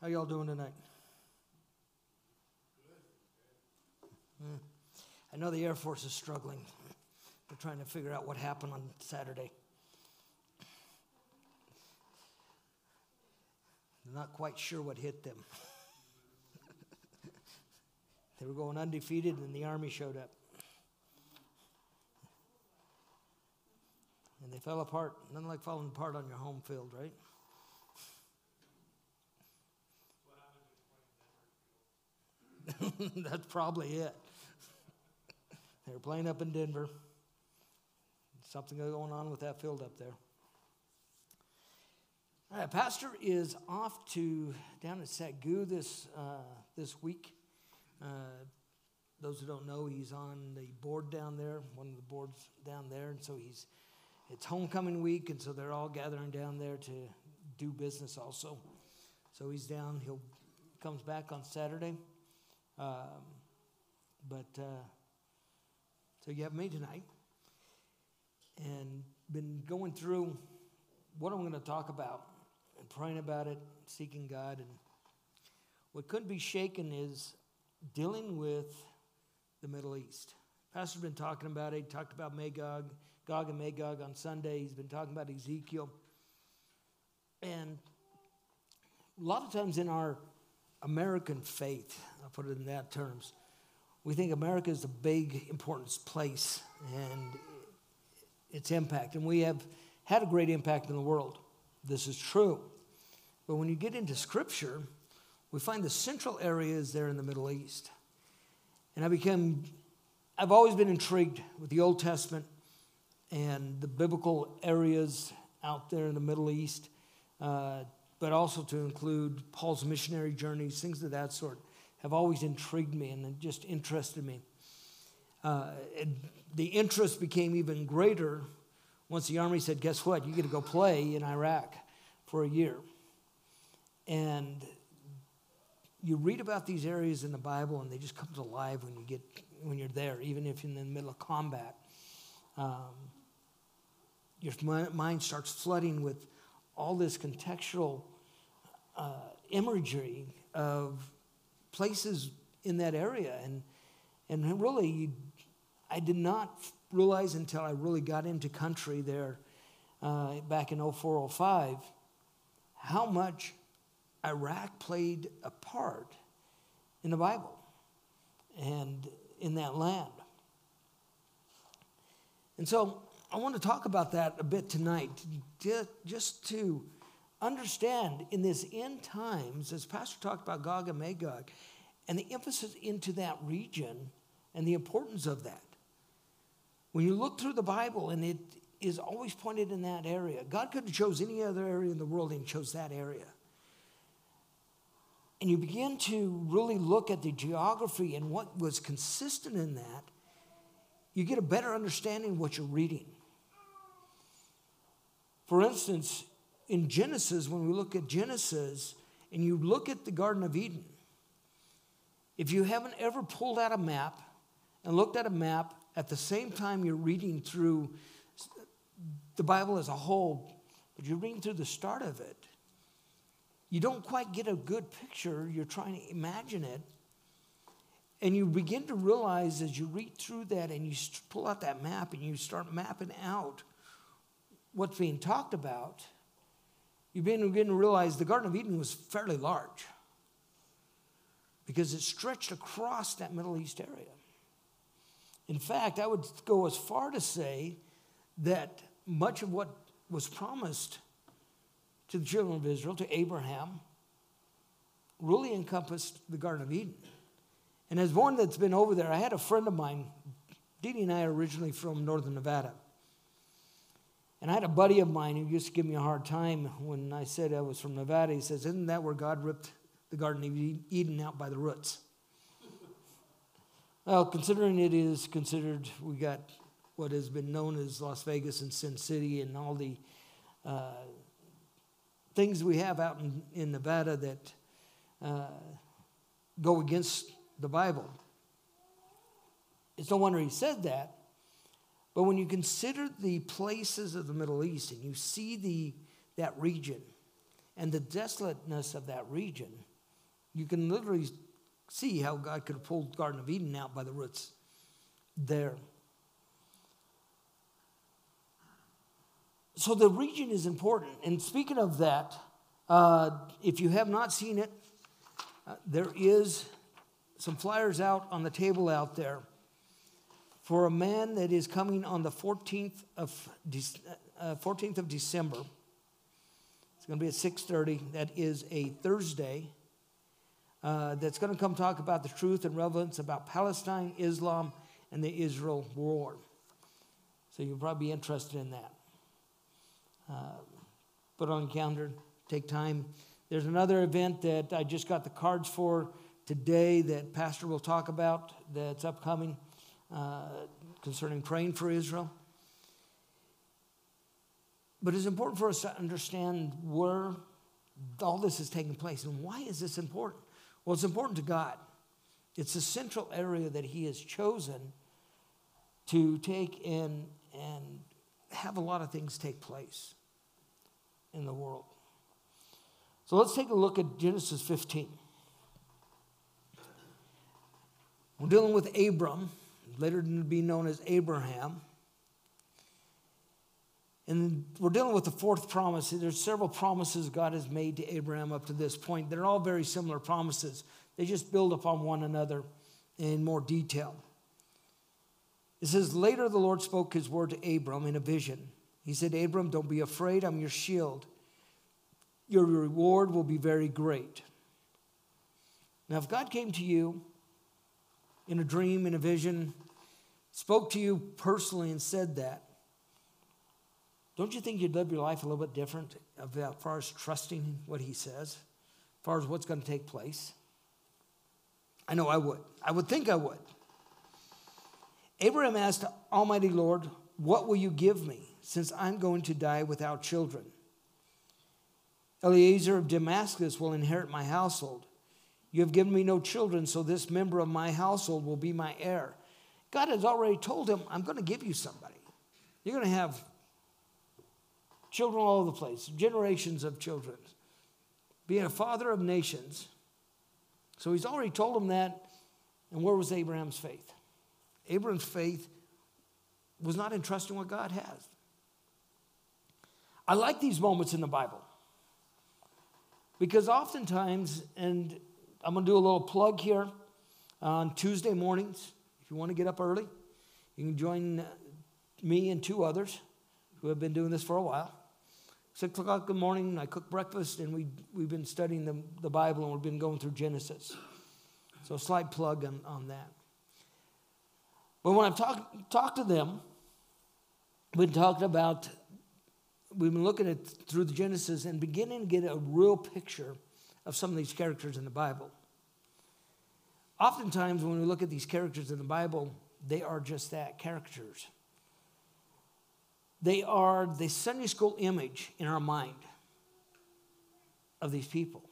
How y'all doing tonight? Hmm. I know the Air Force is struggling. They're trying to figure out what happened on Saturday. They're not quite sure what hit them. they were going undefeated, and the Army showed up. And they fell apart. Nothing like falling apart on your home field, right? That's probably it. they were playing up in Denver. Something going on with that field up there. All right, Pastor is off to down at Satgoo this uh, this week. Uh, those who don't know, he's on the board down there, one of the boards down there, and so he's it's homecoming week, and so they're all gathering down there to do business also. So he's down. He'll comes back on Saturday. Um, but uh, so you have me tonight, and been going through what I'm going to talk about and praying about it, seeking God, and what couldn't be shaken is dealing with the Middle East. Pastor's been talking about it. He talked about Magog, Gog and Magog on Sunday. He's been talking about Ezekiel, and a lot of times in our American faith, I'll put it in that terms. We think America is a big, important place and its impact. And we have had a great impact in the world. This is true. But when you get into Scripture, we find the central areas there in the Middle East. And I become, I've always been intrigued with the Old Testament and the biblical areas out there in the Middle East. Uh, but also to include Paul's missionary journeys, things of that sort, have always intrigued me and just interested me. Uh, it, the interest became even greater once the army said, Guess what? You get to go play in Iraq for a year. And you read about these areas in the Bible, and they just come to life when you get when you're there, even if you're in the middle of combat. Um, your mind starts flooding with all this contextual uh, imagery of places in that area. And, and really, I did not realize until I really got into country there uh, back in 0405 how much Iraq played a part in the Bible and in that land. And so I want to talk about that a bit tonight, just to understand in this end times, as Pastor talked about Gog and Magog, and the emphasis into that region and the importance of that. When you look through the Bible, and it is always pointed in that area, God could have chose any other area in the world and chose that area. And you begin to really look at the geography and what was consistent in that, you get a better understanding of what you're reading. For instance, in Genesis, when we look at Genesis and you look at the Garden of Eden, if you haven't ever pulled out a map and looked at a map at the same time you're reading through the Bible as a whole, but you're reading through the start of it, you don't quite get a good picture. You're trying to imagine it. And you begin to realize as you read through that and you pull out that map and you start mapping out what's being talked about, you begin to realize the Garden of Eden was fairly large because it stretched across that Middle East area. In fact, I would go as far to say that much of what was promised to the children of Israel, to Abraham, really encompassed the Garden of Eden. And as one that's been over there, I had a friend of mine, Dee and I are originally from northern Nevada. And I had a buddy of mine who used to give me a hard time when I said I was from Nevada. He says, Isn't that where God ripped the Garden of Eden out by the roots? Well, considering it is considered, we got what has been known as Las Vegas and Sin City and all the uh, things we have out in, in Nevada that uh, go against the Bible. It's no wonder he said that but when you consider the places of the Middle East and you see the, that region, and the desolateness of that region, you can literally see how God could have pulled Garden of Eden out by the roots there. So the region is important. And speaking of that, uh, if you have not seen it, uh, there is some flyers out on the table out there for a man that is coming on the 14th of, uh, 14th of December. It's going to be at 6:30. That is a Thursday. Uh, that's going to come talk about the truth and relevance about Palestine, Islam, and the Israel war. So you'll probably be interested in that. Uh, put on the calendar, take time. There's another event that I just got the cards for today that Pastor will talk about that's upcoming uh, concerning praying for Israel. But it's important for us to understand where all this is taking place and why is this important? Well, it's important to God. It's a central area that He has chosen to take in and have a lot of things take place in the world. So let's take a look at Genesis 15. We're dealing with Abram, later to be known as Abraham. And we're dealing with the fourth promise. There's several promises God has made to Abraham up to this point. They're all very similar promises. They just build upon one another in more detail. It says, Later the Lord spoke his word to Abram in a vision. He said, Abram, don't be afraid, I'm your shield. Your reward will be very great. Now, if God came to you in a dream, in a vision, spoke to you personally and said that, don't you think you'd live your life a little bit different as far as trusting what he says, as far as what's going to take place? I know I would. I would think I would. Abraham asked Almighty Lord, What will you give me, since I'm going to die without children? Eliezer of Damascus will inherit my household. You have given me no children, so this member of my household will be my heir. God has already told him, I'm going to give you somebody. You're going to have children all over the place, generations of children, being a father of nations. So he's already told him that. And where was Abraham's faith? Abraham's faith was not in trusting what God has. I like these moments in the Bible because oftentimes, and I'm going to do a little plug here on Tuesday mornings. If you want to get up early, you can join uh, me and two others who have been doing this for a while. Six o'clock in the morning, I cook breakfast, and we, we've been studying the, the Bible and we've been going through Genesis. So, a slight plug on, on that. But when I've talked talk to them, we've talked about, we've been looking at through the Genesis and beginning to get a real picture of some of these characters in the Bible. Oftentimes, when we look at these characters in the Bible, they are just that characters. They are the Sunday school image in our mind of these people.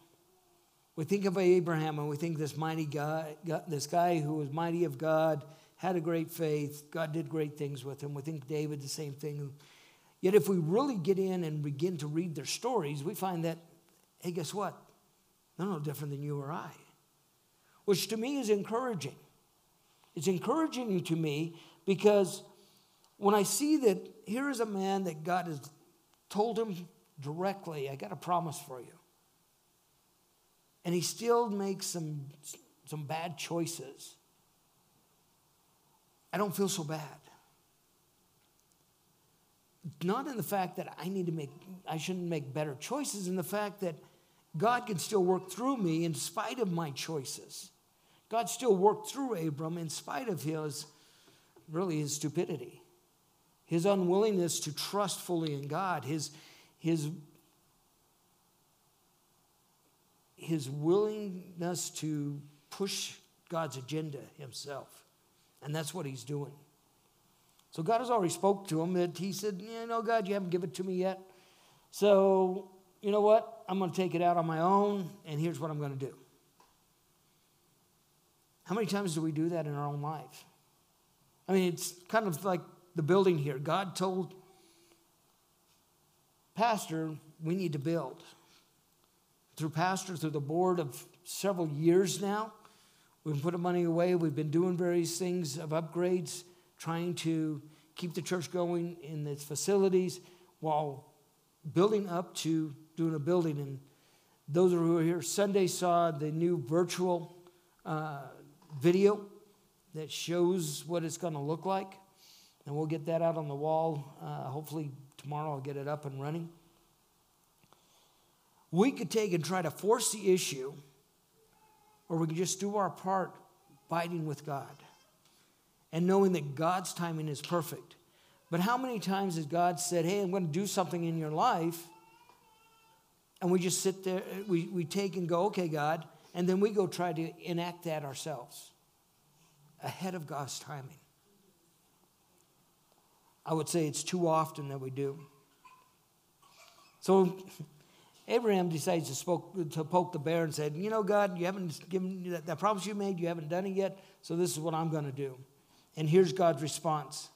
We think of Abraham and we think this mighty guy, this guy who was mighty of God, had a great faith. God did great things with him. We think David, the same thing. Yet, if we really get in and begin to read their stories, we find that, hey, guess what? They're no different than you or I, which to me is encouraging. It's encouraging to me because when I see that here is a man that God has told him directly, I got a promise for you. And he still makes some, some bad choices. I don't feel so bad. Not in the fact that I need to make, I shouldn't make better choices, in the fact that God can still work through me in spite of my choices. God still worked through Abram in spite of his, really, his stupidity, his unwillingness to trust fully in God, his, his, his willingness to push God's agenda himself. And that's what he's doing. So God has already spoke to him that he said, you know, God, you haven't given it to me yet. So, you know what? I'm going to take it out on my own, and here's what I'm going to do. How many times do we do that in our own life? I mean, it's kind of like the building here. God told Pastor, we need to build. through pastor, through the board of several years now. We've been putting money away. We've been doing various things of upgrades, trying to keep the church going in its facilities while building up to doing a building. And those who were here Sunday saw the new virtual uh, video that shows what it's going to look like. And we'll get that out on the wall. Uh, hopefully, tomorrow I'll get it up and running. We could take and try to force the issue, or we could just do our part fighting with God and knowing that God's timing is perfect. But how many times has God said, Hey, I'm going to do something in your life? And we just sit there, we, we take and go, Okay, God. And then we go try to enact that ourselves ahead of God's timing. I would say it's too often that we do. So Abraham decides to, spoke, to poke the bear and said, You know, God, you haven't given that, that promise you made, you haven't done it yet, so this is what I'm going to do. And here's God's response.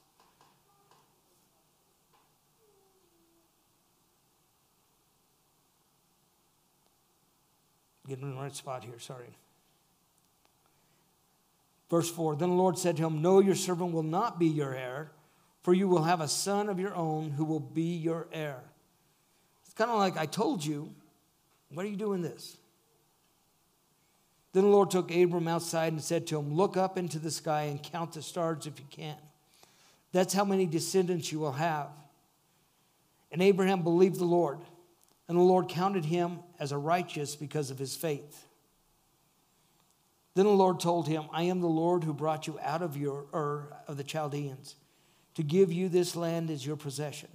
Getting in the right spot here, sorry. Verse 4 Then the Lord said to him, No, your servant will not be your heir for you will have a son of your own who will be your heir. It's kind of like I told you, what are you doing this? Then the Lord took Abram outside and said to him, Look up into the sky and count the stars if you can. That's how many descendants you will have. And Abraham believed the Lord, and the Lord counted him as a righteous because of his faith. Then the Lord told him, I am the Lord who brought you out of your Ur of the Chaldeans to give you this land as your possession.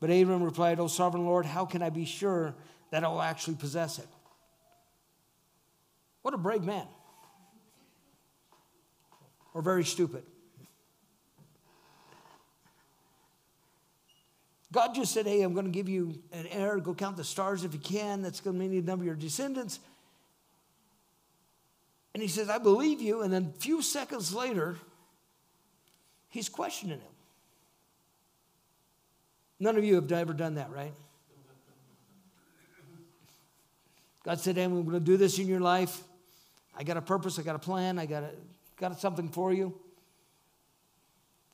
But Abram replied, O sovereign Lord, how can I be sure that I will actually possess it? What a brave man. Or very stupid. God just said, Hey, I'm going to give you an heir. Go count the stars if you can. That's going to mean the number of your descendants. And he says, I believe you. And then a few seconds later, He's questioning him. None of you have ever done that, right? God said, hey, I'm going to do this in your life. I got a purpose, I got a plan, I got, a, got something for you.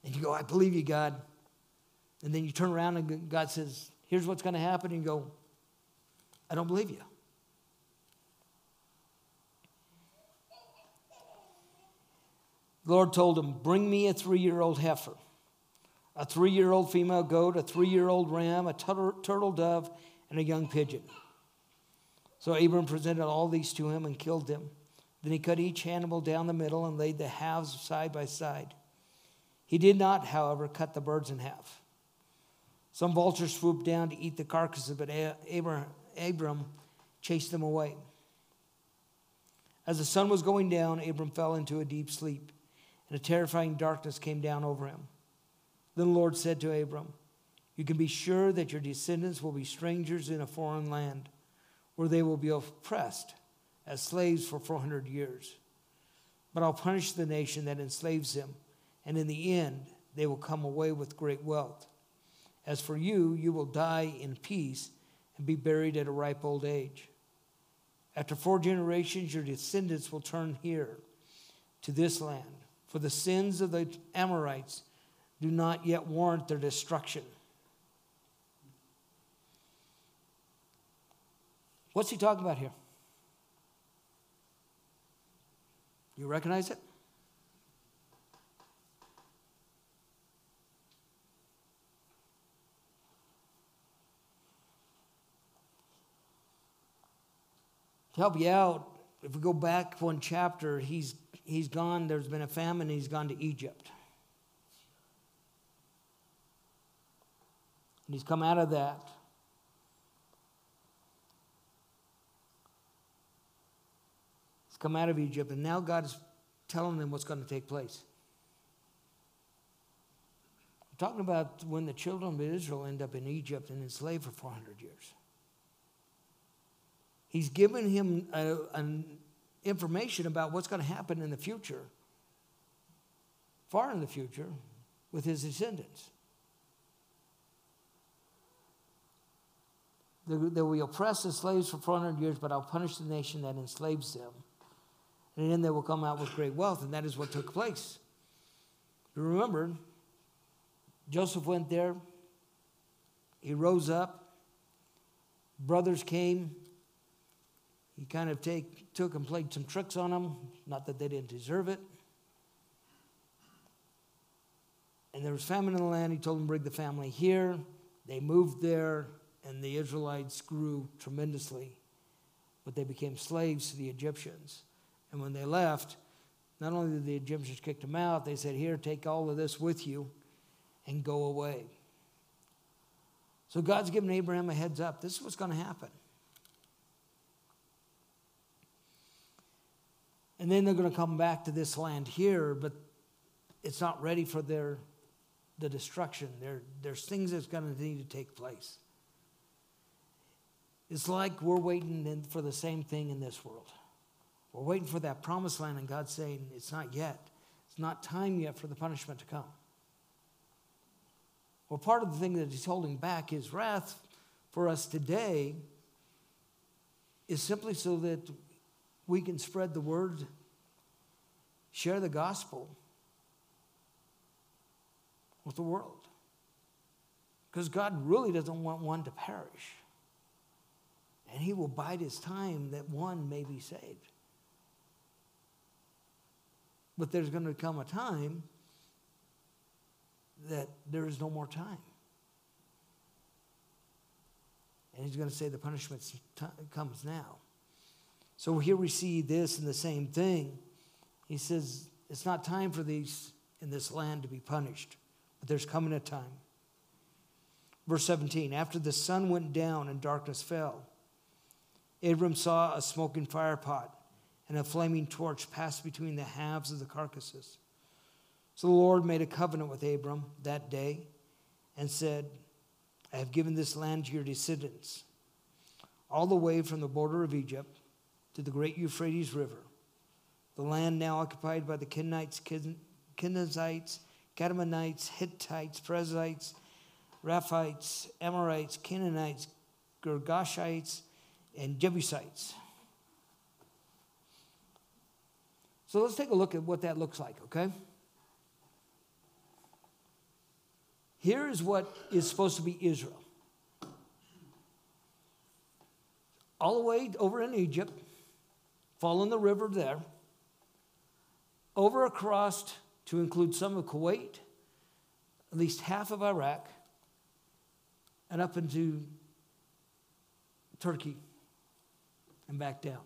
And you go, I believe you, God. And then you turn around and God says, Here's what's going to happen. And you go, I don't believe you. The Lord told him, Bring me a three year old heifer, a three year old female goat, a three year old ram, a turtle, turtle dove, and a young pigeon. So Abram presented all these to him and killed them. Then he cut each animal down the middle and laid the halves side by side. He did not, however, cut the birds in half. Some vultures swooped down to eat the carcasses, but Abram chased them away. As the sun was going down, Abram fell into a deep sleep and a terrifying darkness came down over him. Then the Lord said to Abram, You can be sure that your descendants will be strangers in a foreign land, where they will be oppressed as slaves for 400 years. But I'll punish the nation that enslaves them, and in the end, they will come away with great wealth. As for you, you will die in peace and be buried at a ripe old age. After four generations, your descendants will turn here to this land for the sins of the Amorites do not yet warrant their destruction. What's he talking about here? You recognize it? To help you out, if we go back one chapter, he's he's gone, there's been a famine, he's gone to Egypt. And he's come out of that. He's come out of Egypt, and now God is telling them what's going to take place. I'm talking about when the children of Israel end up in Egypt and enslaved for 400 years. He's given him a, an information about what's going to happen in the future, far in the future, with his descendants. They will oppress the slaves for 400 years, but I'll punish the nation that enslaves them. And then they will come out with great wealth, and that is what took place. Remember, Joseph went there, he rose up, brothers came, he kind of take, took and played some tricks on them, not that they didn't deserve it. And there was famine in the land. He told them, bring the family here. They moved there, and the Israelites grew tremendously. But they became slaves to the Egyptians. And when they left, not only did the Egyptians kick them out, they said, Here, take all of this with you and go away. So God's given Abraham a heads up. This is what's going to happen. And then they're going to come back to this land here, but it's not ready for their the destruction. There, there's things that's going to need to take place. It's like we're waiting for the same thing in this world. We're waiting for that promised land, and God's saying, It's not yet. It's not time yet for the punishment to come. Well, part of the thing that He's holding back His wrath for us today is simply so that we can spread the word, share the gospel with the world. Because God really doesn't want one to perish. And He will bide His time that one may be saved. But there's going to come a time that there is no more time. And he's going to say the punishment comes now. So here we see this and the same thing. He says, It's not time for these in this land to be punished, but there's coming a time. Verse 17 After the sun went down and darkness fell, Abram saw a smoking fire pot and a flaming torch pass between the halves of the carcasses. So the Lord made a covenant with Abram that day and said, I have given this land to your descendants, all the way from the border of Egypt to the great Euphrates River, the land now occupied by the Kenites, Kenizzites, Kadmonites, Hittites, Perizzites, Rephaites, Amorites, Canaanites, Girgashites, and Jebusites. So let's take a look at what that looks like, okay? Here is what is supposed to be Israel. All the way over in Egypt, following the river there, over across to include some of Kuwait, at least half of Iraq, and up into Turkey and back down.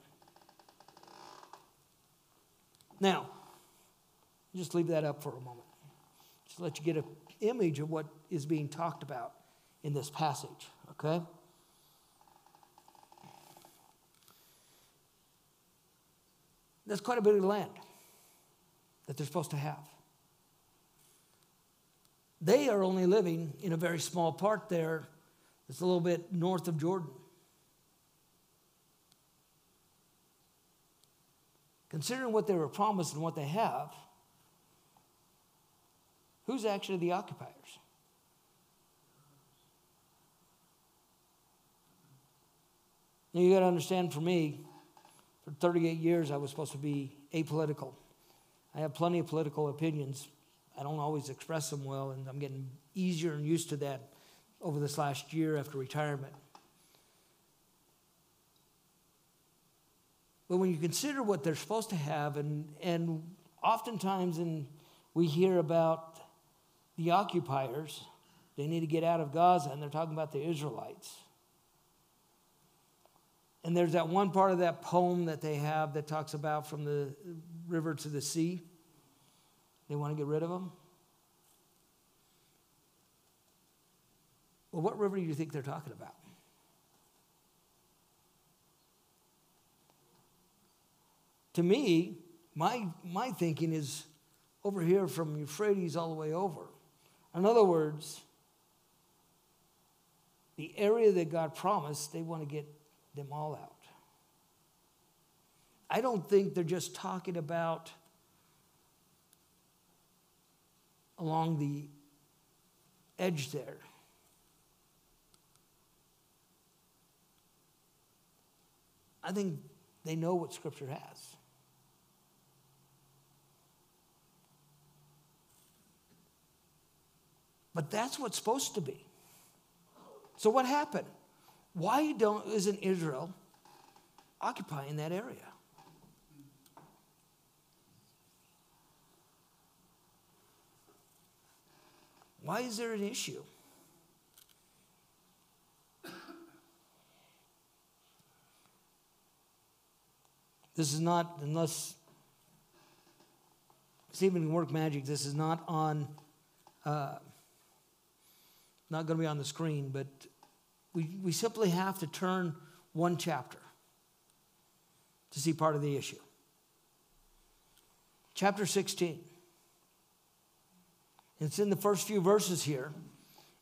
Now, just leave that up for a moment. Just let you get an image of what is being talked about in this passage, okay? That's quite a bit of land that they're supposed to have. They are only living in a very small part there that's a little bit north of Jordan. Considering what they were promised and what they have, who's actually the occupiers? Now you got to understand for me, for 38 years I was supposed to be apolitical. I have plenty of political opinions. I don't always express them well, and I'm getting easier and used to that over this last year after retirement. But when you consider what they're supposed to have, and, and oftentimes and we hear about the occupiers, they need to get out of Gaza, and they're talking about the Israelites. And there's that one part of that poem that they have that talks about from the river to the sea. They want to get rid of them. Well, what river do you think they're talking about? To me, my, my thinking is over here from Euphrates all the way over. In other words, the area that God promised, they want to get them all out. I don't think they're just talking about along the edge there. I think they know what Scripture has. But that's what's supposed to be. So what happened? Why don't isn't Israel occupying that area? Why is there an issue? This is not, unless Stephen can work magic, this is not on, uh, not going to be on the screen, but we, we simply have to turn one chapter to see part of the issue. Chapter 16. It's in the first few verses here.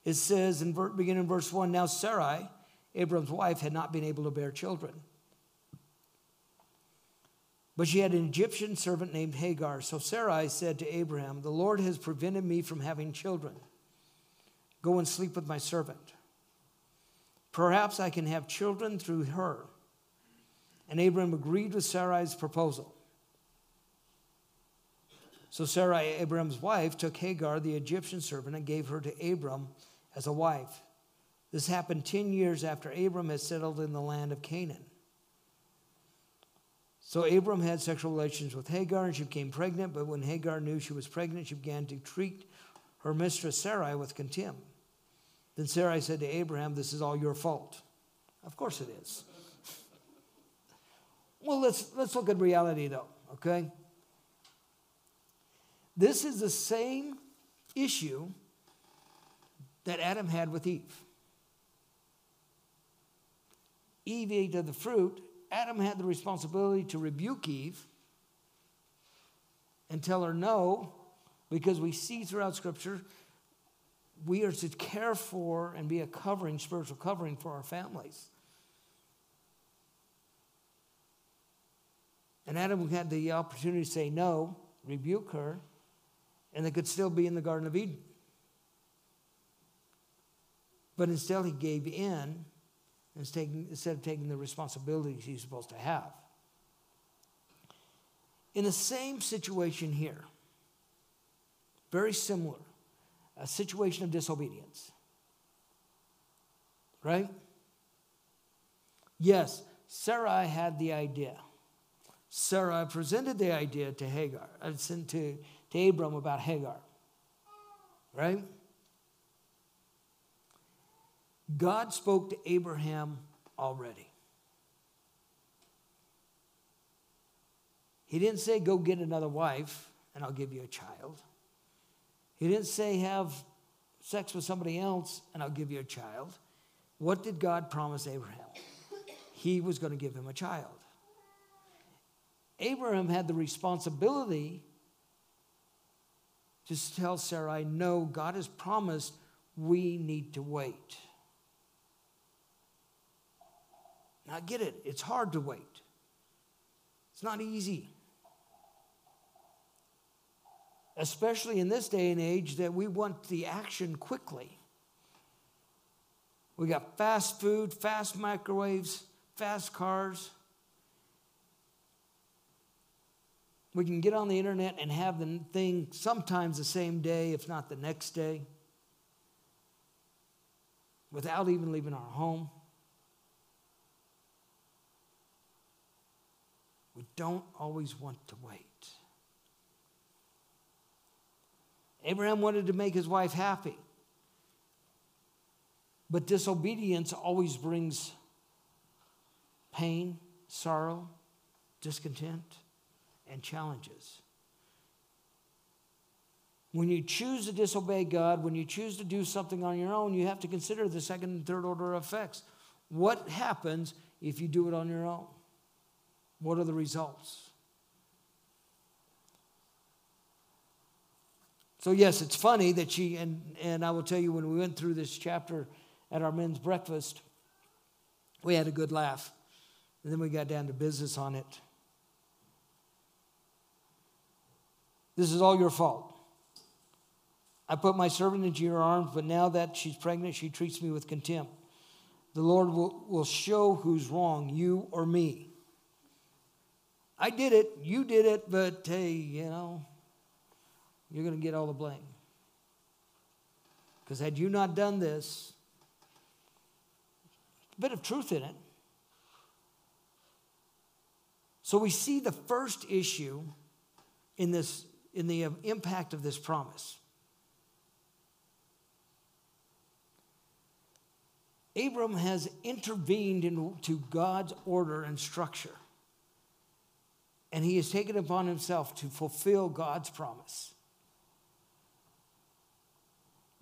It says, in beginning in verse 1 Now Sarai, Abram's wife, had not been able to bear children. But she had an Egyptian servant named Hagar. So Sarai said to Abraham, The Lord has prevented me from having children. Go and sleep with my servant. Perhaps I can have children through her. And Abram agreed with Sarai's proposal. So Sarai, Abram's wife, took Hagar, the Egyptian servant, and gave her to Abram as a wife. This happened 10 years after Abram had settled in the land of Canaan. So Abram had sexual relations with Hagar, and she became pregnant. But when Hagar knew she was pregnant, she began to treat her mistress Sarai with contempt. Then Sarai said to Abraham, This is all your fault. Of course it is. well, let's, let's look at reality, though, okay? This is the same issue that Adam had with Eve. Eve ate of the fruit. Adam had the responsibility to rebuke Eve and tell her no, because we see throughout Scripture we are to care for and be a covering, spiritual covering for our families. And Adam had the opportunity to say no, rebuke her, and they could still be in the Garden of Eden. But instead, he gave in instead of taking the responsibilities he's supposed to have. In the same situation here, very similar, a situation of disobedience. Right? Yes, Sarai had the idea. Sarah presented the idea to Hagar, uh, to, to Abram about Hagar. Right? God spoke to Abraham already. He didn't say, Go get another wife and I'll give you a child. He didn't say, Have sex with somebody else and I'll give you a child. What did God promise Abraham? He was going to give him a child. Abraham had the responsibility to tell Sarai, No, God has promised we need to wait. Now, get it, it's hard to wait, it's not easy. Especially in this day and age, that we want the action quickly. We got fast food, fast microwaves, fast cars. We can get on the internet and have the thing sometimes the same day, if not the next day, without even leaving our home. We don't always want to wait. Abraham wanted to make his wife happy. But disobedience always brings pain, sorrow, discontent, and challenges. When you choose to disobey God, when you choose to do something on your own, you have to consider the second and third order effects. What happens if you do it on your own? What are the results? So, yes, it's funny that she, and, and I will tell you, when we went through this chapter at our men's breakfast, we had a good laugh. And then we got down to business on it. This is all your fault. I put my servant into your arms, but now that she's pregnant, she treats me with contempt. The Lord will, will show who's wrong, you or me. I did it, you did it, but hey, you know, you're going to get all the blame. Because had you not done this, a bit of truth in it. So we see the first issue in this in the uh, impact of this promise. Abram has intervened into God's order and structure. And he has taken upon himself to fulfill God's promise.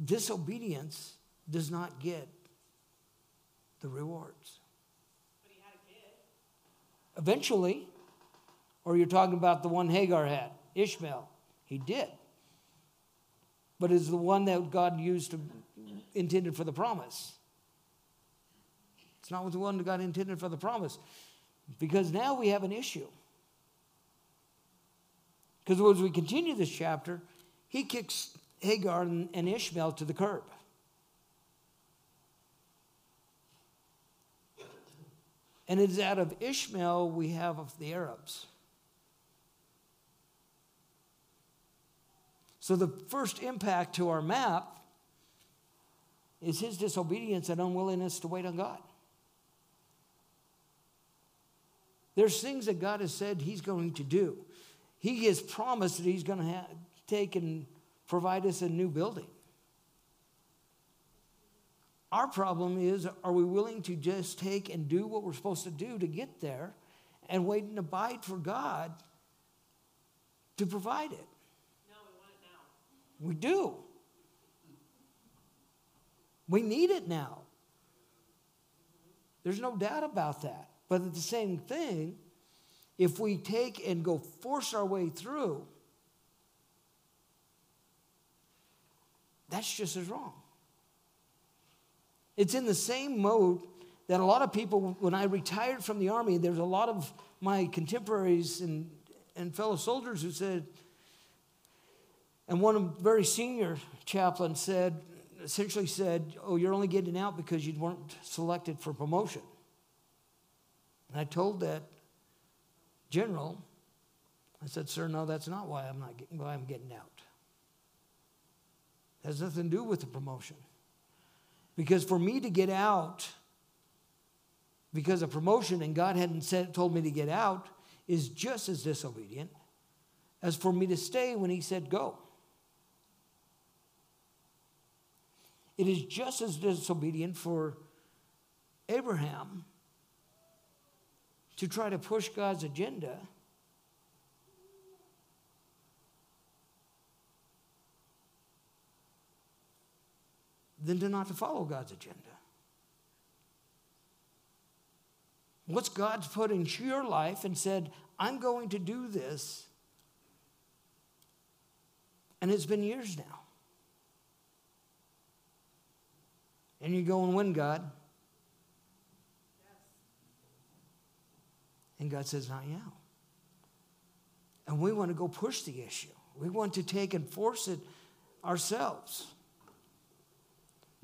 Disobedience does not get the rewards. Eventually, or you're talking about the one Hagar had, Ishmael. He did. But is the one that God used to intended for the promise. It's not the one that God intended for the promise. Because now we have an issue. Because as we continue this chapter, he kicks Hagar and Ishmael to the curb. And it is out of Ishmael we have of the Arabs. So the first impact to our map is his disobedience and unwillingness to wait on God. There's things that God has said he's going to do. He has promised that he's going to ha- take and provide us a new building. Our problem is are we willing to just take and do what we're supposed to do to get there and wait and abide for God to provide it? No, we want it now. We do. We need it now. There's no doubt about that. But at the same thing, if we take and go force our way through, that's just as wrong. It's in the same mode that a lot of people, when I retired from the Army, there's a lot of my contemporaries and, and fellow soldiers who said, and one very senior chaplain said, essentially said, Oh, you're only getting out because you weren't selected for promotion. And I told that general, I said, Sir, no, that's not why I'm not getting, why I'm getting out. Has nothing to do with the promotion. Because for me to get out because of promotion and God hadn't said, told me to get out is just as disobedient as for me to stay when He said go. It is just as disobedient for Abraham to try to push God's agenda than to not to follow God's agenda. What's God's put into your life and said, I'm going to do this? And it's been years now. And you go and win God. And God says, Not now. And we want to go push the issue. We want to take and force it ourselves.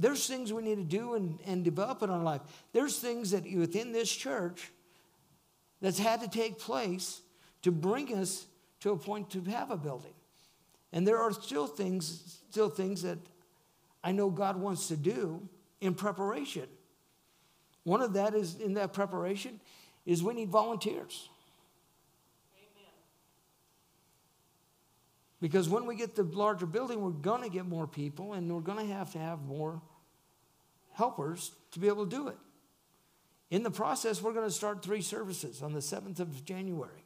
There's things we need to do and, and develop in our life. There's things that within this church that's had to take place to bring us to a point to have a building. And there are still things, still things that I know God wants to do in preparation. One of that is in that preparation is we need volunteers. Amen. Because when we get the larger building, we're going to get more people and we're going to have to have more helpers to be able to do it. In the process, we're going to start three services on the 7th of January.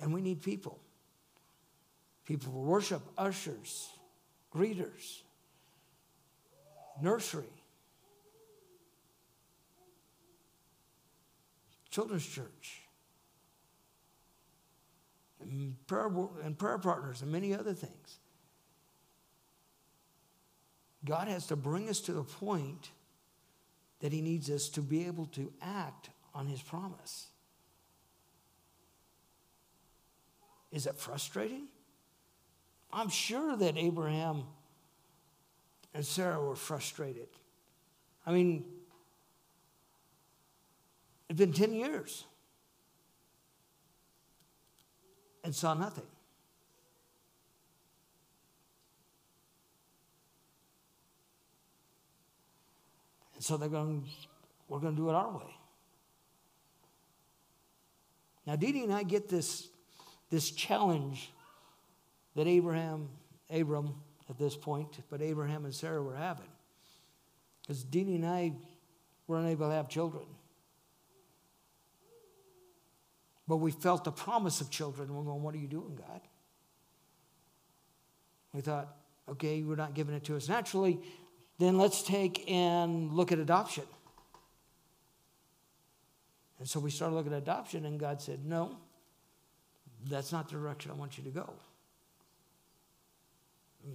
And we need people people for worship, ushers, greeters, nursery, children's church, and prayer, and prayer partners, and many other things. God has to bring us to the point that He needs us to be able to act on His promise. Is that frustrating? I'm sure that Abraham and Sarah were frustrated. I mean, it's been 10 years and saw nothing. So they're going, we're going to do it our way. Now, Dee and I get this, this challenge that Abraham, Abram at this point, but Abraham and Sarah were having. Because Dee and I were unable to have children. But we felt the promise of children. We're going, What are you doing, God? We thought, okay, you're not giving it to us naturally. Then let's take and look at adoption. And so we started looking at adoption, and God said, No, that's not the direction I want you to go.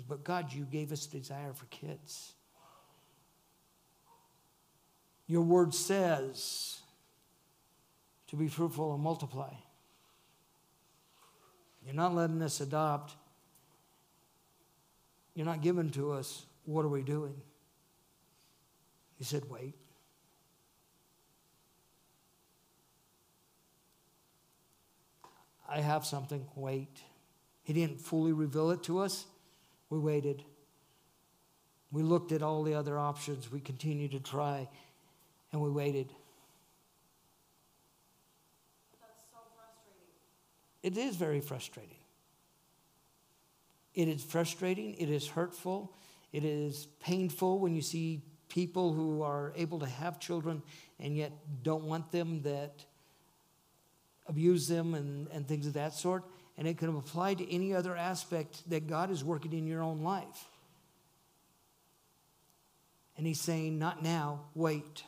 But God, you gave us desire for kids. Your word says to be fruitful and multiply. You're not letting us adopt. You're not giving to us. What are we doing? He said, Wait. I have something. Wait. He didn't fully reveal it to us. We waited. We looked at all the other options. We continued to try, and we waited. That's so frustrating. It is very frustrating. It is frustrating. It is hurtful. It is painful when you see people who are able to have children and yet don't want them, that abuse them, and, and things of that sort. And it can apply to any other aspect that God is working in your own life. And He's saying, Not now, wait.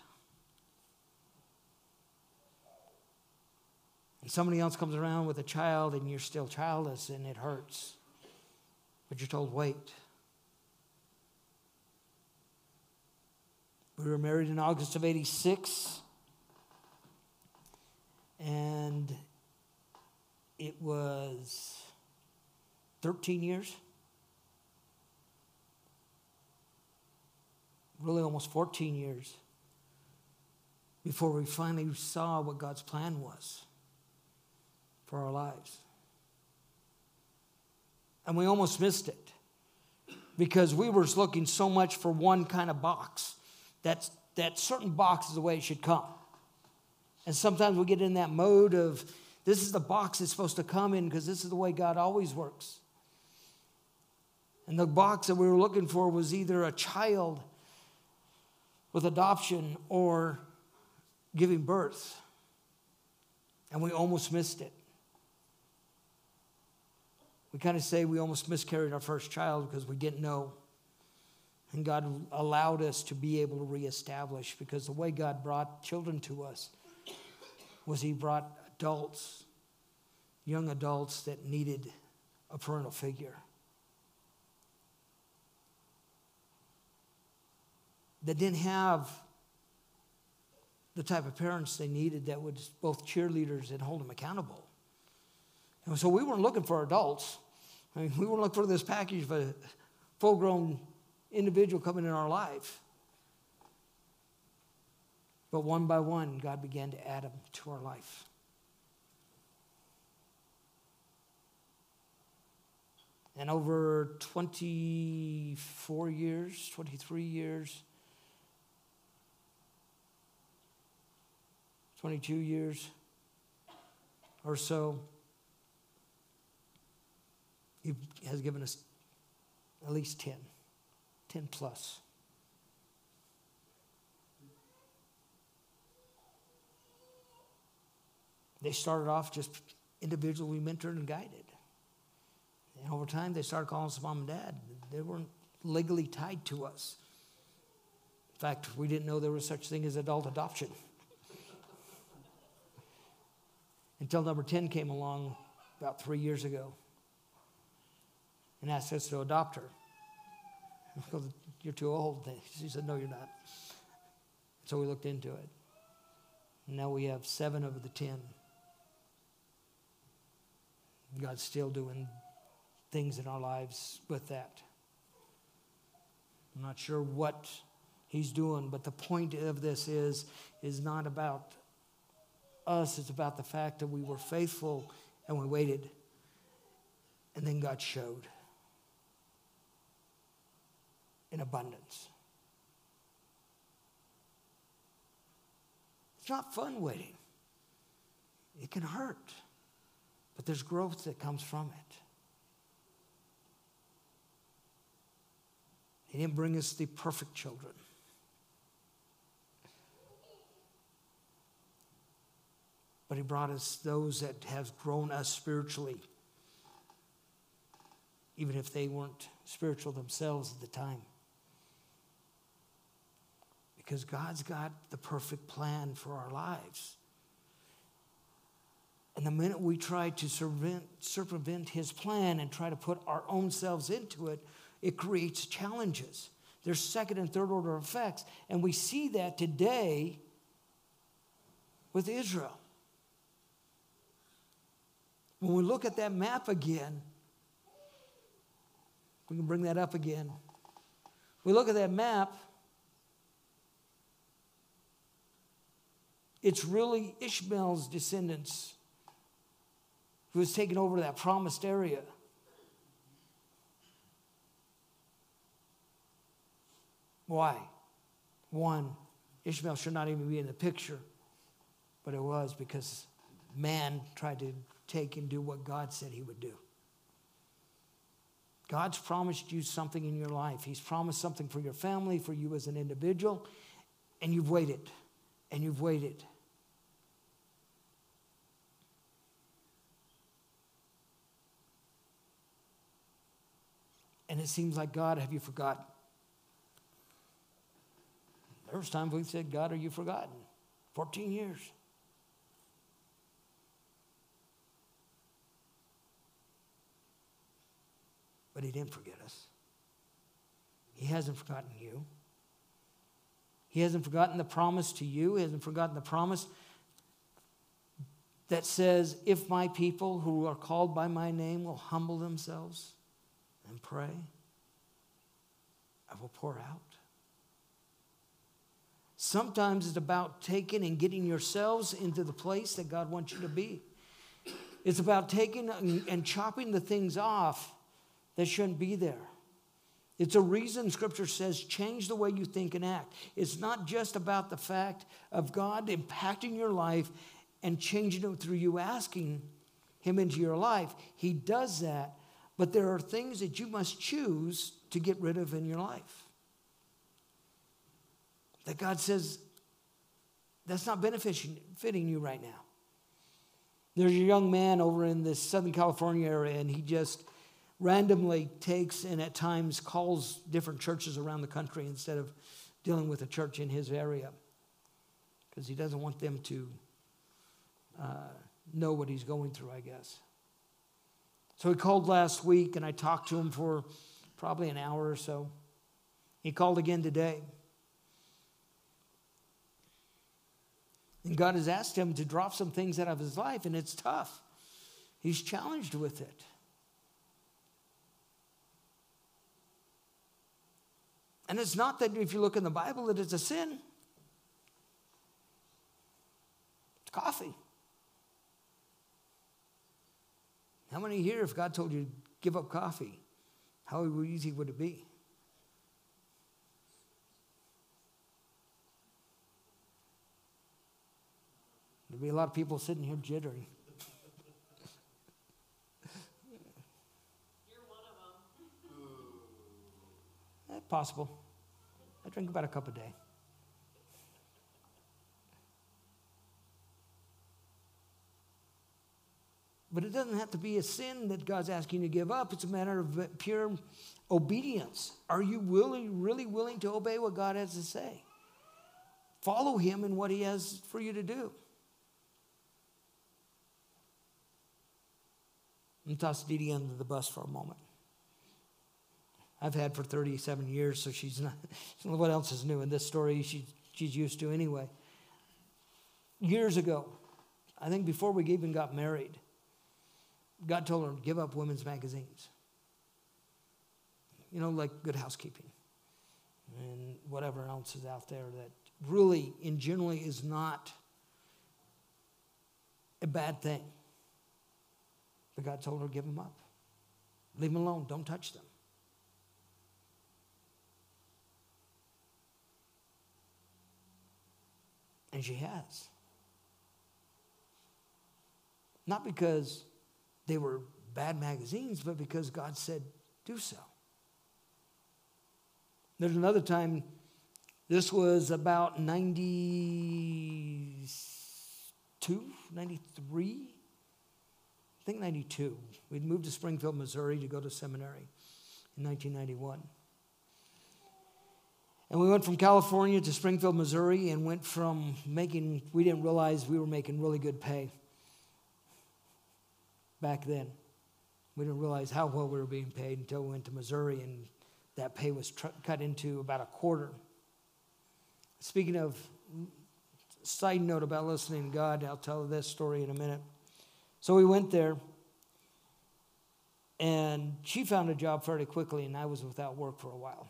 And somebody else comes around with a child and you're still childless and it hurts. But you're told, wait. We were married in August of 86. And it was 13 years. Really, almost 14 years before we finally saw what God's plan was for our lives. And we almost missed it because we were looking so much for one kind of box. That's, that certain box is the way it should come. And sometimes we get in that mode of this is the box it's supposed to come in because this is the way God always works. And the box that we were looking for was either a child with adoption or giving birth. And we almost missed it. We kind of say we almost miscarried our first child because we didn't know. And God allowed us to be able to reestablish because the way God brought children to us was He brought adults, young adults that needed a parental figure. That didn't have the type of parents they needed that would both cheerleaders and hold them accountable. And so we weren't looking for adults. I mean, we weren't looking for this package of a full grown individual coming in our life. But one by one, God began to add them to our life. And over 24 years, 23 years, 22 years or so, He has given us at least 10, 10 plus. They started off just individually mentored and guided. And over time, they started calling us mom and dad. They weren't legally tied to us. In fact, we didn't know there was such thing as adult adoption. Until number 10 came along about three years ago and asked us to adopt her. Go, you're too old. She said, No, you're not. So we looked into it. Now we have seven of the ten. God's still doing things in our lives with that. I'm not sure what he's doing, but the point of this is, is not about us, it's about the fact that we were faithful and we waited. And then God showed in abundance. It's not fun waiting. It can hurt, but there's growth that comes from it. He didn't bring us the perfect children. But he brought us those that have grown us spiritually, even if they weren't spiritual themselves at the time. Because God's got the perfect plan for our lives. And the minute we try to circumvent his plan and try to put our own selves into it, it creates challenges. There's second and third order effects. And we see that today with Israel. When we look at that map again, we can bring that up again. We look at that map, it's really Ishmael's descendants who has taken over that promised area. Why? One, Ishmael should not even be in the picture, but it was because man tried to take and do what God said he would do. God's promised you something in your life. He's promised something for your family, for you as an individual, and you've waited, and you've waited. And it seems like, God, have you forgotten? There was times we said, God, are you forgotten? 14 years. But he didn't forget us. He hasn't forgotten you. He hasn't forgotten the promise to you. He hasn't forgotten the promise that says, If my people who are called by my name will humble themselves and pray, I will pour out. Sometimes it's about taking and getting yourselves into the place that God wants you to be. It's about taking and chopping the things off that shouldn't be there. It's a reason Scripture says change the way you think and act. It's not just about the fact of God impacting your life and changing it through you asking Him into your life. He does that, but there are things that you must choose to get rid of in your life that God says, that's not benefiting you right now. There's a young man over in the Southern California area, and he just randomly takes and at times calls different churches around the country instead of dealing with a church in his area because he doesn't want them to uh, know what he's going through, I guess. So he called last week, and I talked to him for probably an hour or so. He called again today. And God has asked him to drop some things out of his life, and it's tough. He's challenged with it. And it's not that if you look in the Bible that it's a sin. It's coffee. How many here, if God told you to give up coffee, how easy would it be? There'd be a lot of people sitting here jittering. You're one of them. Eh, possible. I drink about a cup a day. But it doesn't have to be a sin that God's asking you to give up. It's a matter of pure obedience. Are you willing, really willing to obey what God has to say? Follow Him in what He has for you to do. and toss Dee under the bus for a moment. I've had for 37 years, so she's not, what else is new in this story she, she's used to anyway. Years ago, I think before we even got married, God told her give up women's magazines. You know, like Good Housekeeping and whatever else is out there that really, in generally, is not a bad thing. But God told her give them up. Leave them alone. Don't touch them. And she has. Not because they were bad magazines, but because God said, do so. There's another time, this was about 92, 93, I think 92. We'd moved to Springfield, Missouri to go to seminary in 1991. And we went from California to Springfield, Missouri, and went from making, we didn't realize we were making really good pay back then. We didn't realize how well we were being paid until we went to Missouri and that pay was tr- cut into about a quarter. Speaking of, side note about listening to God, I'll tell this story in a minute. So we went there, and she found a job fairly quickly, and I was without work for a while.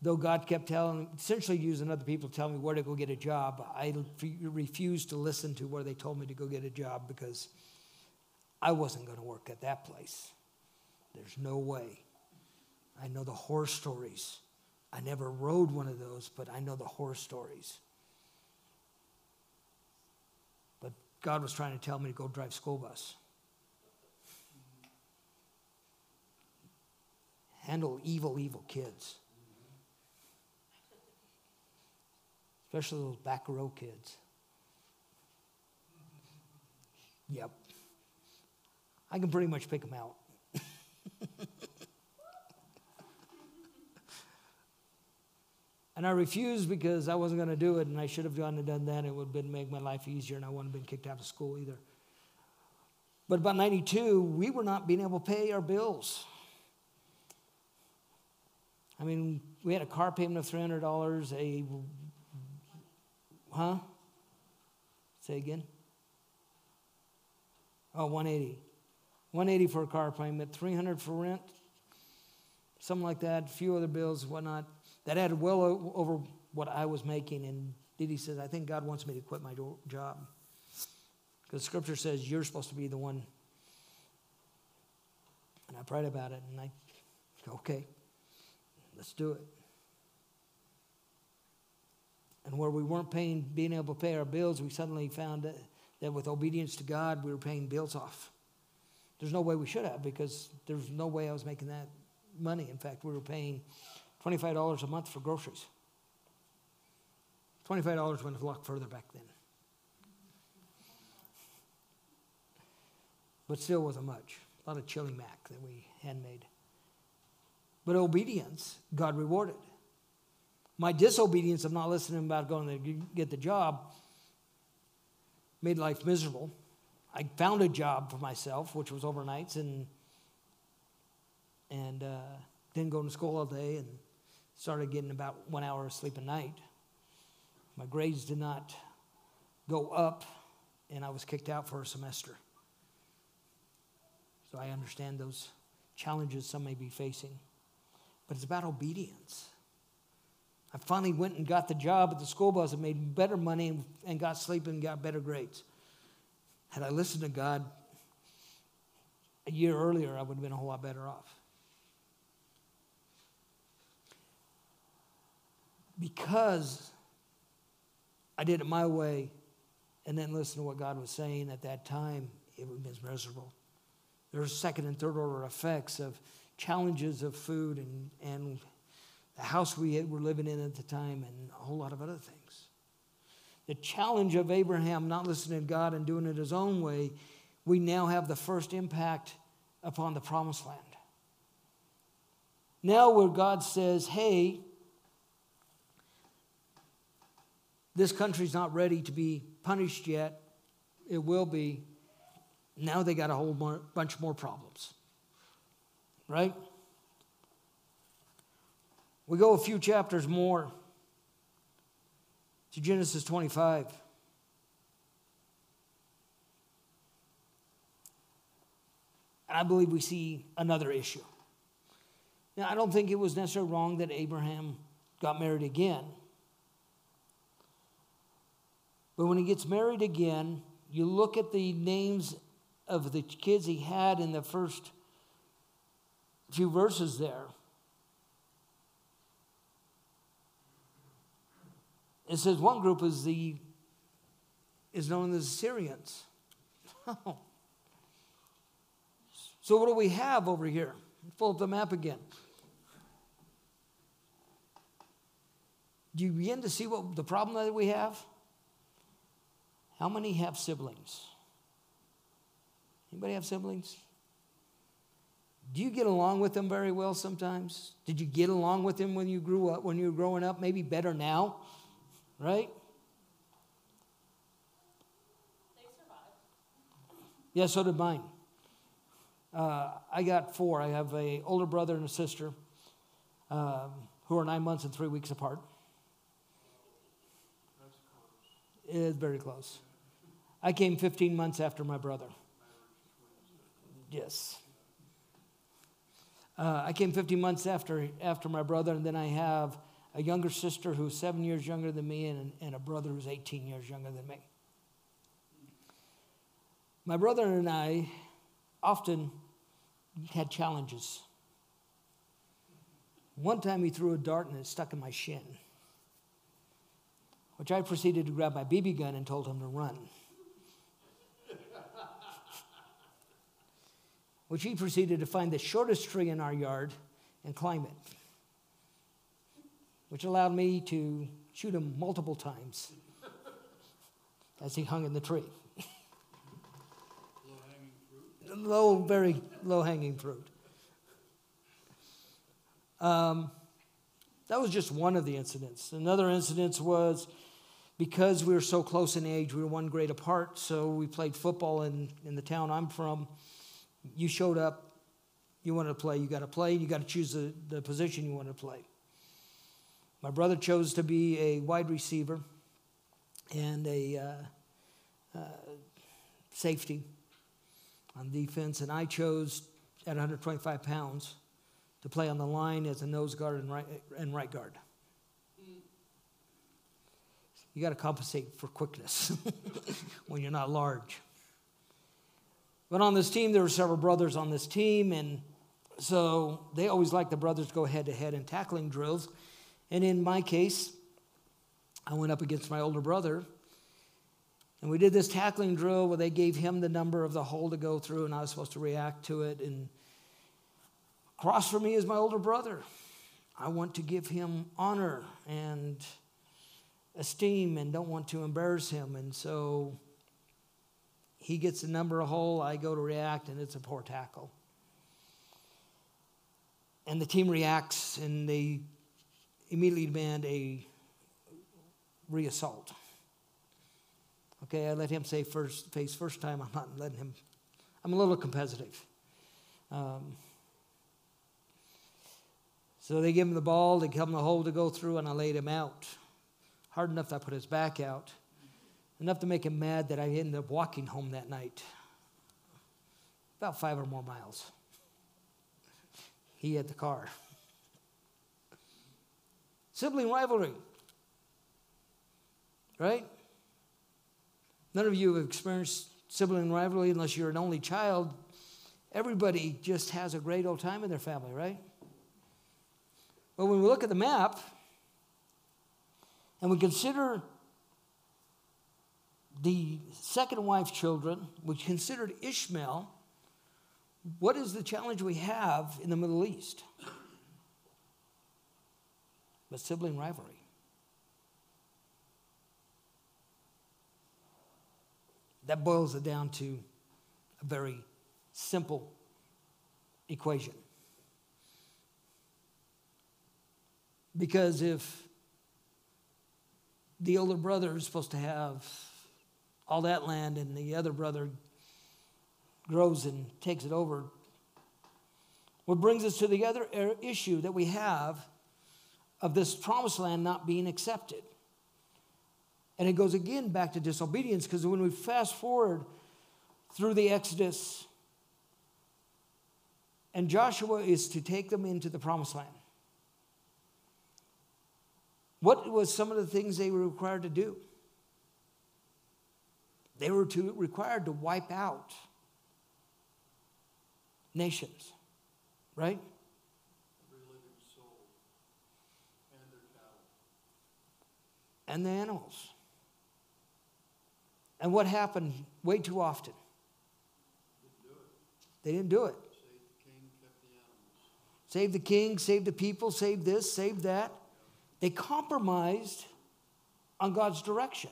Though God kept telling, essentially using other people to tell me where to go get a job, I refused to listen to where they told me to go get a job because I wasn't going to work at that place. There's no way. I know the horror stories. I never rode one of those, but I know the horror stories. But God was trying to tell me to go drive school bus. Handle evil, evil kids. Especially those back row kids. Yep. I can pretty much pick them out. and I refused because I wasn't going to do it, and I should have gone and done that. It would have been make my life easier, and I wouldn't have been kicked out of school either. But about 92, we were not being able to pay our bills. I mean, we had a car payment of $300, a, huh? Say again? Oh, 180. 180 for a car payment, 300 for rent, something like that, a few other bills, whatnot. That added well over what I was making. And Didi says, I think God wants me to quit my job. Because scripture says you're supposed to be the one. And I prayed about it, and I, go, okay, let's do it. And where we weren't paying, being able to pay our bills, we suddenly found that, that with obedience to God, we were paying bills off. There's no way we should have because there's no way I was making that money. In fact, we were paying $25 a month for groceries. $25 went a lot further back then. But still wasn't much. A lot of chili mac that we handmade. But obedience, God rewarded. My disobedience of not listening about going to get the job made life miserable. I found a job for myself, which was overnights, and and uh, didn't go to school all day, and started getting about one hour of sleep a night. My grades did not go up, and I was kicked out for a semester. So I understand those challenges some may be facing, but it's about obedience. I finally went and got the job at the school bus and made better money and, got sleep and got better grades. Had I listened to God a year earlier, I would have been a whole lot better off. Because I did it my way and then listened to what God was saying at that time, it was miserable. There were second and third order effects of challenges of food and, and the house we were living in at the time and a whole lot of other things the challenge of Abraham not listening to God and doing it his own way, we now have the first impact upon the promised land. Now, where God says, hey, this country's not ready to be punished yet, it will be. Now they got a whole more, bunch more problems. Right? We go a few chapters more to Genesis 25. And I believe we see another issue. Now, I don't think it was necessarily wrong that Abraham got married again. But when he gets married again, you look at the names of the kids he had in the first few verses there. It says one group is the is known as Syrians. Oh. so what do we have over here? Pull up the map again. Do you begin to see what the problem that we have? How many have siblings? Anybody have siblings? Do you get along with them very well sometimes? Did you get along with them when you grew up, when you were growing up? Maybe better now, right? Yeah, so did mine. Uh, I got four. I have an older brother and a sister um, who are nine months and three weeks apart. It is very close. I came 15 months after my brother. Yes. Uh, I came 15 months after, after my brother, and then I have a younger sister who's seven years younger than me and, and a brother who's 18 years younger than me. My brother and I often had challenges. One time he threw a dart and it stuck in my shin, which I proceeded to grab my BB gun and told him to run. which he proceeded to find the shortest tree in our yard and climb it, which allowed me to shoot him multiple times as he hung in the tree. low, very low hanging fruit. Um, that was just one of the incidents. Another incident was because we were so close in age, we were one grade apart, so we played football in, in the town I'm from you showed up, you wanted to play, you got to play, you got to choose the, the position you want to play. My brother chose to be a wide receiver and a uh, uh, safety on defense, and I chose at 125 pounds to play on the line as a nose guard and right, and right guard. You got to compensate for quickness when you're not large. But on this team, there were several brothers on this team, and so they always like the brothers to go head to head in tackling drills. And in my case, I went up against my older brother, and we did this tackling drill where they gave him the number of the hole to go through, and I was supposed to react to it. And across from me is my older brother. I want to give him honor and esteem and don't want to embarrass him. And so he gets the number of hole, I go to react, and it's a poor tackle. And the team reacts, and they immediately demand a reassault. Okay, I let him say first face first time. I'm not letting him. I'm a little competitive. Um, so they give him the ball, they give him the hole to go through, and I laid him out. Hard enough I put his back out enough to make him mad that I ended up walking home that night. About five or more miles. He had the car. Sibling rivalry. Right? None of you have experienced sibling rivalry unless you're an only child. Everybody just has a great old time in their family, right? But when we look at the map and we consider the second wife's children, which considered Ishmael, what is the challenge we have in the Middle East? But sibling rivalry. That boils it down to a very simple equation. Because if the older brother is supposed to have all that land, and the other brother grows and takes it over. What brings us to the other er, issue that we have of this promised land not being accepted. And it goes again back to disobedience because when we fast forward through the Exodus, and Joshua is to take them into the promised land. What was some of the things they were required to do? They were to, required to wipe out nations, right? every living soul, and their cattle. And the animals. And what happened way too often? They didn't do it. Save the king, save the people, save this, save that. They compromised on God's direction.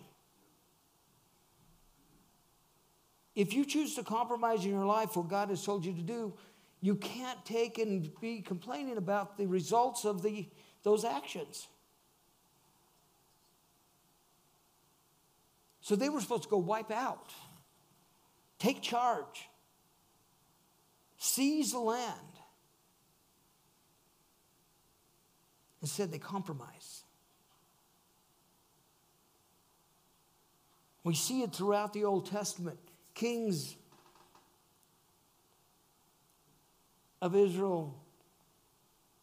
If you choose to compromise in your life what God has told you to do, you can't take and be complaining about the results of the, those actions. So they were supposed to go wipe out, take charge, seize the land. Instead, they compromise. We see it throughout the Old Testament. Kings of Israel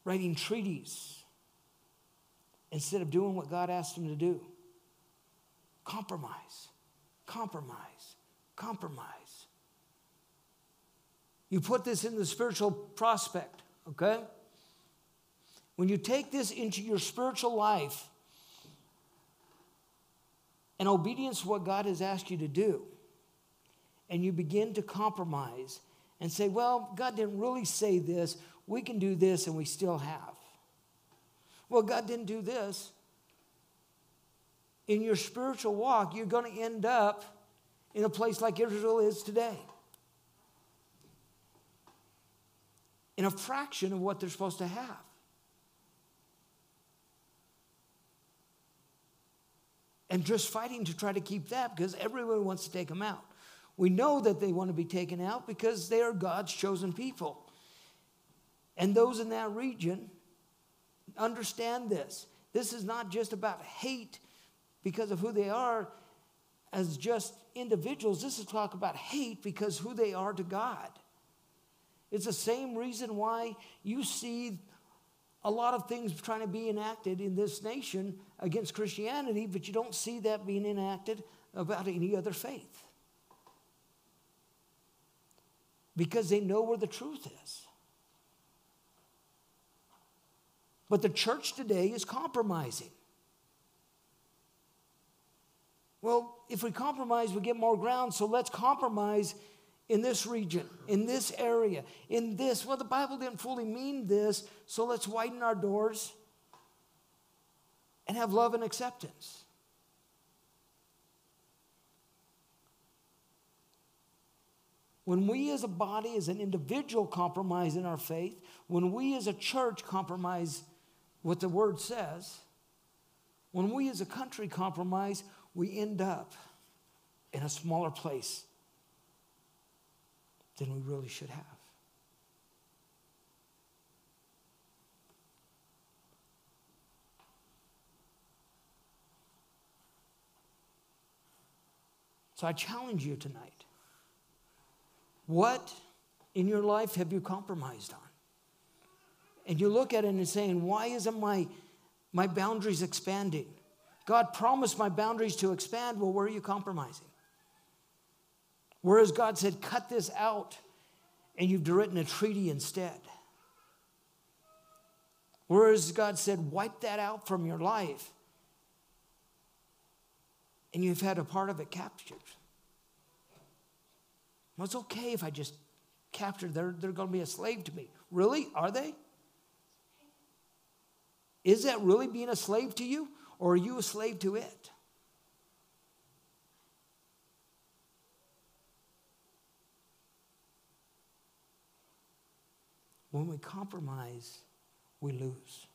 writing treaties instead of doing what God asked them to do. Compromise, compromise, compromise. You put this in the spiritual prospect, okay? When you take this into your spiritual life and obedience to what God has asked you to do, and you begin to compromise and say, Well, God didn't really say this, we can do this, and we still have. Well, God didn't do this. In your spiritual walk, you're going to end up in a place like Israel is today. In a fraction of what they're supposed to have. and just fighting to try to keep that because everyone wants to take them out. We know that they want to be taken out because they are God's chosen people. And those in that region understand this. This is not just about hate because of who they are as just individuals. This is talk about hate because who they are to God. It's the same reason why you see a lot of things trying to be enacted in this nation against Christianity, but you don't see that being enacted about any other faith. Because they know where the truth is. But the church today is compromising. Well, if we compromise, we get more ground, so let's compromise in this region, in this area, in this. Well, the Bible didn't fully mean this, so let's widen our doors and have love and acceptance. When we as a body, as an individual, compromise in our faith, when we as a church compromise what the word says, when we as a country compromise, we end up in a smaller place than we really should have. So I challenge you tonight. What in your life have you compromised on? And you look at it and saying, why isn't my, my boundaries expanding? God promised my boundaries to expand. Well, where are you compromising? Whereas God said, cut this out, and you've written a treaty instead. Whereas God said, wipe that out from your life, and you've had a part of it captured. Well, it's okay if I just capture, they're, they're going to be a slave to me. Really? Are they? Is that really being a slave to you, or are you a slave to it? When we compromise, we lose.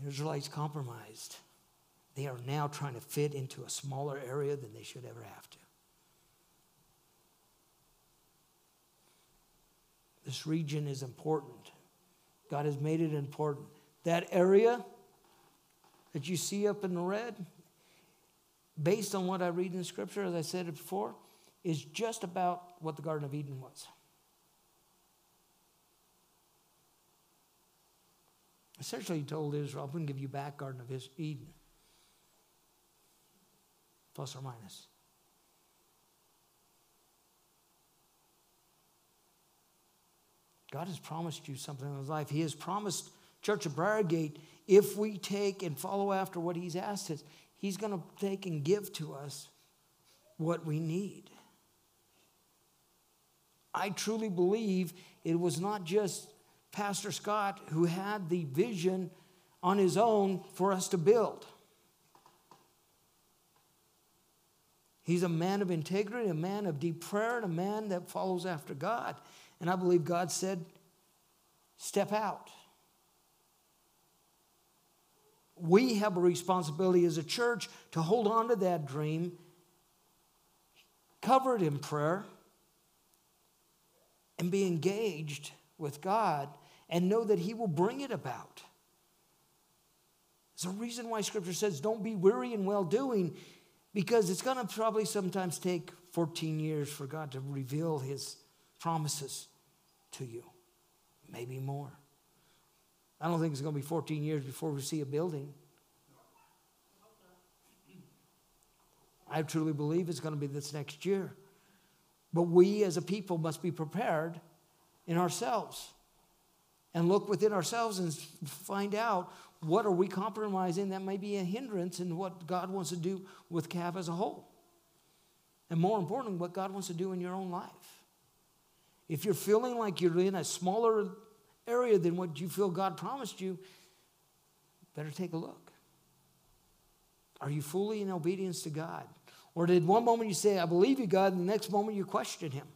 The Israelites compromised. They are now trying to fit into a smaller area than they should ever have to. This region is important. God has made it important. That area that you see up in the red, based on what I read in Scripture, as I said it before, is just about what the Garden of Eden was. Essentially, he told Israel, I'm going to give you back Garden of Eden. Plus or minus. God has promised you something in his life. He has promised Church of Briargate, if we take and follow after what he's asked us, he's going to take and give to us what we need. I truly believe it was not just Pastor Scott who had the vision on his own for us to build. He's a man of integrity, a man of deep prayer, and a man that follows after God. And I believe God said, Step out. We have a responsibility as a church to hold on to that dream, cover it in prayer, and be engaged with God and know that He will bring it about. There's a reason why Scripture says, Don't be weary in well doing because it's going to probably sometimes take 14 years for God to reveal his promises to you, maybe more. I don't think it's going to be 14 years before we see a building. I truly believe it's going to be this next year. But we as a people must be prepared in ourselves and look within ourselves and find out what are we compromising that may be a hindrance in what God wants to do with CAB as a whole? And more importantly, what God wants to do in your own life. If you're feeling like you're in a smaller area than what you feel God promised you, better take a look. Are you fully in obedience to God? Or did one moment you say, I believe you, God, and the next moment you question Him?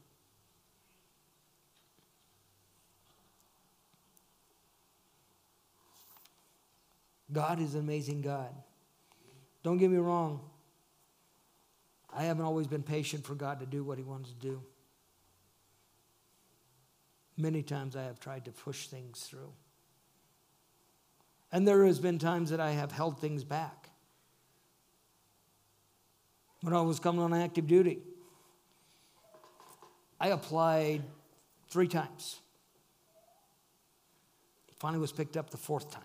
God is an amazing God. Don't get me wrong. I haven't always been patient for God to do what He wants to do. Many times I have tried to push things through. And there has been times that I have held things back. When I was coming on active duty, I applied three times. Finally was picked up the fourth time.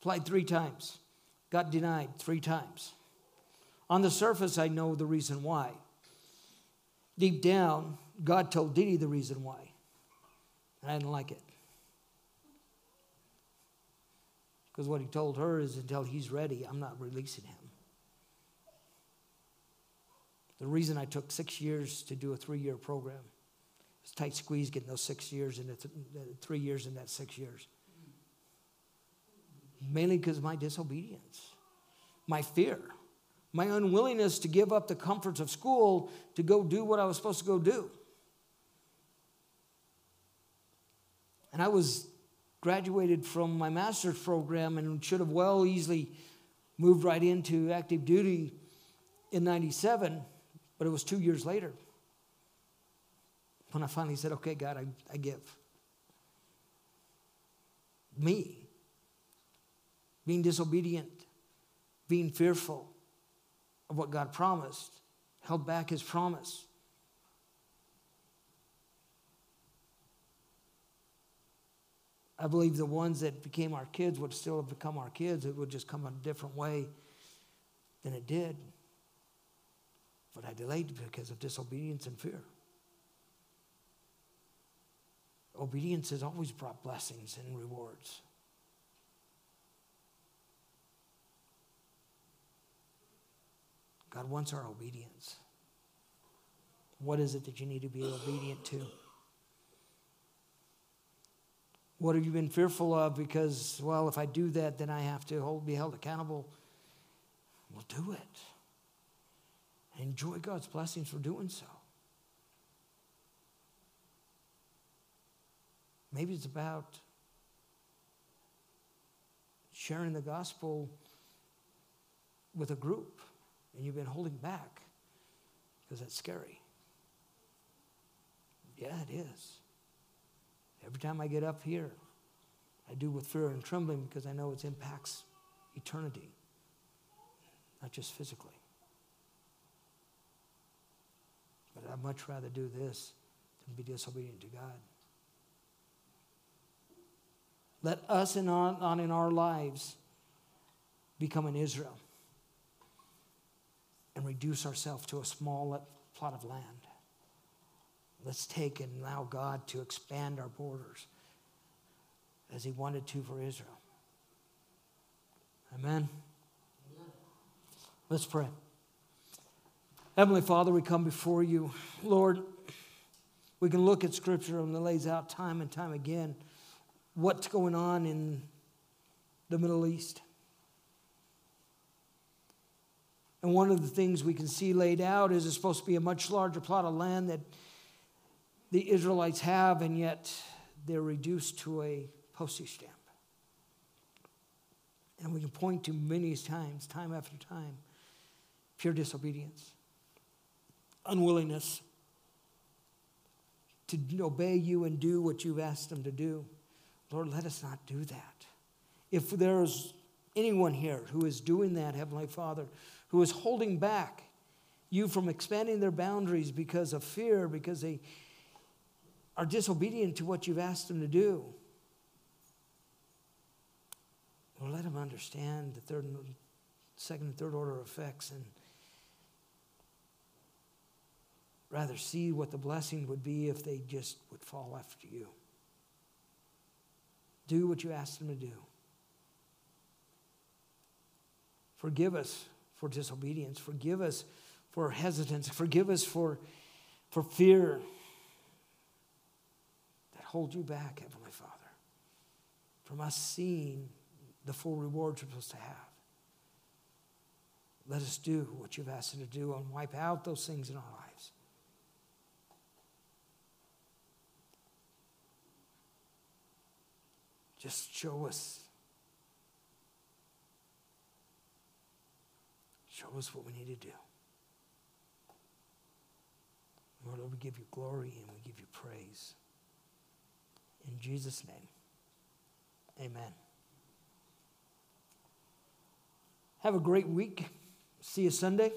Applied three times. Got denied three times. On the surface, I know the reason why. Deep down, God told Didi the reason why. And I didn't like it. Because what he told her is until he's ready, I'm not releasing him. The reason I took six years to do a three year program was tight squeeze getting those six years into th- uh, three years in that six years mainly because of my disobedience, my fear, my unwillingness to give up the comforts of school to go do what I was supposed to go do. And I was graduated from my master's program and should have well easily moved right into active duty in 97, but it was two years later when I finally said, okay, God, I, I give. Me being disobedient, being fearful of what God promised, held back his promise. I believe the ones that became our kids would still have become our kids. It would just come a different way than it did. But I delayed because of disobedience and fear. Obedience has always brought blessings and rewards. God wants our obedience. What is it that you need to be obedient to? What have you been fearful of? Because, well, if I do that, then I have to hold, be held accountable. Well, do it. Enjoy God's blessings for doing so. Maybe it's about sharing the gospel with a group and you've been holding back because that's scary. Yeah, it is. Every time I get up here, I do with fear and trembling because I know it impacts eternity, not just physically. But I'd much rather do this than be disobedient to God. Let us and on, on in our lives become an Israel and reduce ourselves to a small plot of land. Let's take and allow God to expand our borders as He wanted to for Israel. Amen. Let's pray. Heavenly Father, we come before you. Lord, we can look at Scripture and it lays out time and time again what's going on in the Middle East. And one of the things we can see laid out is it's supposed to be a much larger plot of land that the Israelites have, and yet they're reduced to a postage stamp. And we can point to many times, time after time, pure disobedience, unwillingness to obey you and do what you've asked them to do. Lord, let us not do that. If there's anyone here who is doing that, Heavenly Father, who is holding back you from expanding their boundaries because of fear, because they are disobedient to what you've asked them to do, Lord, let them understand the third, second, and third order effects and rather see what the blessing would be if they just would fall after you. Do what you asked them to do. Forgive us for disobedience. Forgive us for hesitance. Forgive us for, for fear hold you back, Heavenly Father, from us seeing the full rewards we're supposed to have. Let us do what you've asked us to do and wipe out those things in our lives. Just show us. Show us what we need to do. Lord, we give you glory and we give you praise. In Jesus' name, amen. Have a great week. See you Sunday.